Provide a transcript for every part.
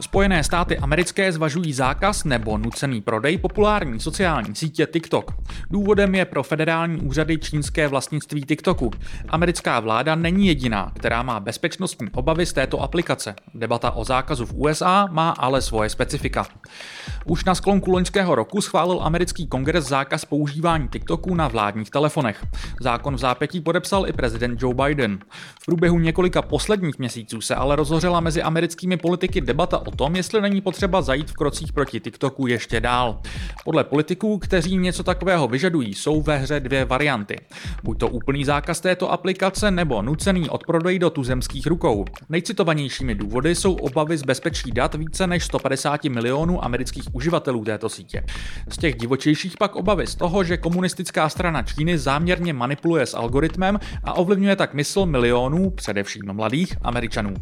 Spojené státy americké zvažují zákaz nebo nucený prodej populární sociální sítě TikTok. Důvodem je pro federální úřady čínské vlastnictví TikToku. Americká vláda není jediná, která má bezpečnostní obavy z této aplikace. Debata o zákazu v USA má ale svoje specifika. Už na sklonku loňského roku schválil americký kongres zákaz používání TikToku na vládních telefonech. Zákon v zápětí podepsal i prezident Joe Biden. V průběhu několika posledních měsíců se ale rozhořela mezi americkými politiky debata o tom, jestli není potřeba zajít v krocích proti TikToku ještě dál. Podle politiků, kteří něco takového vyžadují, jsou ve hře dvě varianty. Buď to úplný zákaz této aplikace nebo nucený odprodej do tuzemských rukou. Nejcitovanějšími důvody jsou obavy z bezpečí dat více než 150 milionů amerických uživatelů této sítě. Z těch divočejších pak obavy z toho, že komunistická strana Číny záměrně manipuluje s algoritmem a ovlivňuje tak mysl milionů, především mladých Američanů.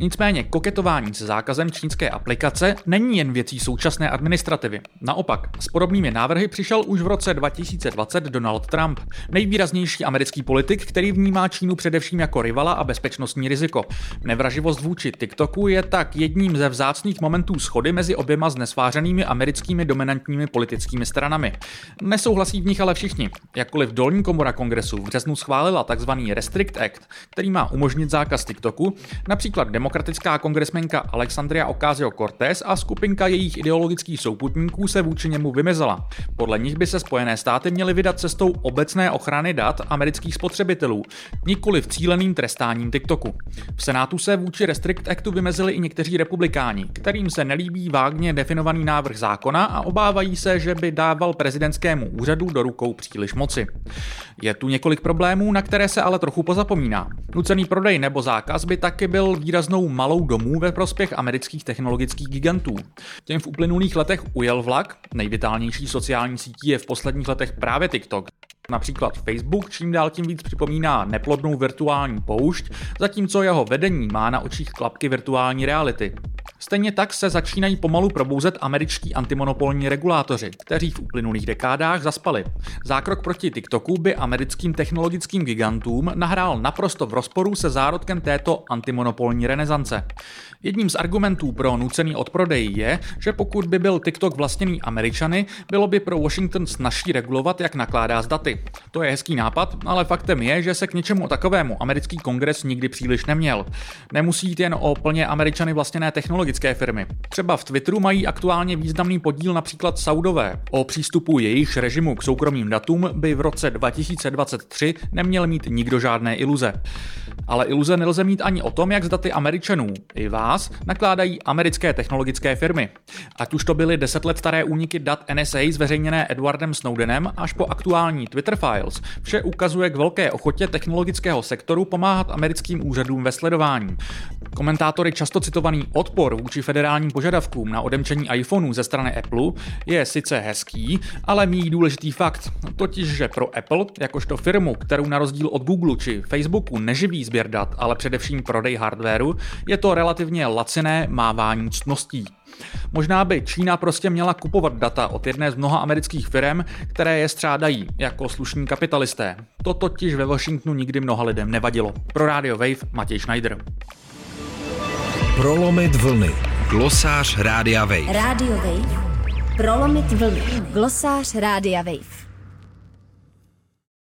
Nicméně koketování se zákazem čínské aplikace není jen věcí současné administrativy. Naopak, s podobnými návrhy přišel už v roce 2020 Donald Trump, nejvýraznější americký politik, který vnímá Čínu především jako rivala a bezpečnostní riziko. Nevraživost vůči TikToku je tak jedním ze vzácných momentů schody mezi oběma znesvářenými americkými dominantními politickými stranami. Nesouhlasí v nich ale všichni. Jakkoliv dolní komora kongresu v březnu schválila tzv. Restrict Act, který má umožnit zákaz TikToku, například demokratická kongresmenka Alexandria Ocasio-Cortez a skupinka jejich ideologických souputníků se vůči němu vymezela. Podle nich by se Spojené státy měly vydat cestou obecné ochrany dat amerických spotřebitelů, nikoli v cíleným trestáním TikToku. V Senátu se vůči Restrict Actu vymezili i někteří republikáni, kterým se nelíbí vágně definovaný návrh zákona a obávají se, že by dával prezidentskému úřadu do rukou příliš moci. Je tu několik problémů, na které se ale trochu pozapomíná. Nucený prodej nebo zákaz by taky byl výraznou výraznou malou domů ve prospěch amerických technologických gigantů. Těm v uplynulých letech ujel vlak, nejvitálnější sociální sítí je v posledních letech právě TikTok. Například Facebook čím dál tím víc připomíná neplodnou virtuální poušť, zatímco jeho vedení má na očích klapky virtuální reality. Stejně tak se začínají pomalu probouzet američtí antimonopolní regulátoři, kteří v uplynulých dekádách zaspali. Zákrok proti TikToku by americkým technologickým gigantům nahrál naprosto v rozporu se zárodkem této antimonopolní renesance. Jedním z argumentů pro nucený odprodej je, že pokud by byl TikTok vlastněný Američany, bylo by pro Washington snažší regulovat, jak nakládá s daty. To je hezký nápad, ale faktem je, že se k něčemu takovému americký kongres nikdy příliš neměl. Nemusí jít jen o plně Američany vlastněné technologické firmy. Třeba v Twitteru mají aktuálně významný podíl například Saudové. O přístupu jejich režimu k soukromým datům by v roce 2023 neměl mít nikdo žádné iluze. Ale iluze nelze mít ani o tom, jak s daty Američanů, i vás, nakládají americké technologické firmy. Ať už to byly deset let staré úniky dat NSA zveřejněné Edwardem Snowdenem až po aktuální Twitter Files, vše ukazuje k velké ochotě technologického sektoru pomáhat americkým úřadům ve sledování. Komentátory často citovaný odpor vůči federálním požadavkům na odemčení iPhoneů ze strany Apple je sice hezký, ale mý důležitý fakt, totiž že pro Apple, jakožto firmu, kterou na rozdíl od Google či Facebooku neživí sběr dat, ale především prodej hardwareu, je to relativně laciné mávání ctností. Možná by Čína prostě měla kupovat data od jedné z mnoha amerických firm, které je střádají jako slušní kapitalisté. To totiž ve Washingtonu nikdy mnoha lidem nevadilo. Pro Radio Wave Matěj Schneider. Prolomit vlny. Glosář Rádia Wave. Radio Wave. Prolomit vlny. Glosář Rádia Wave.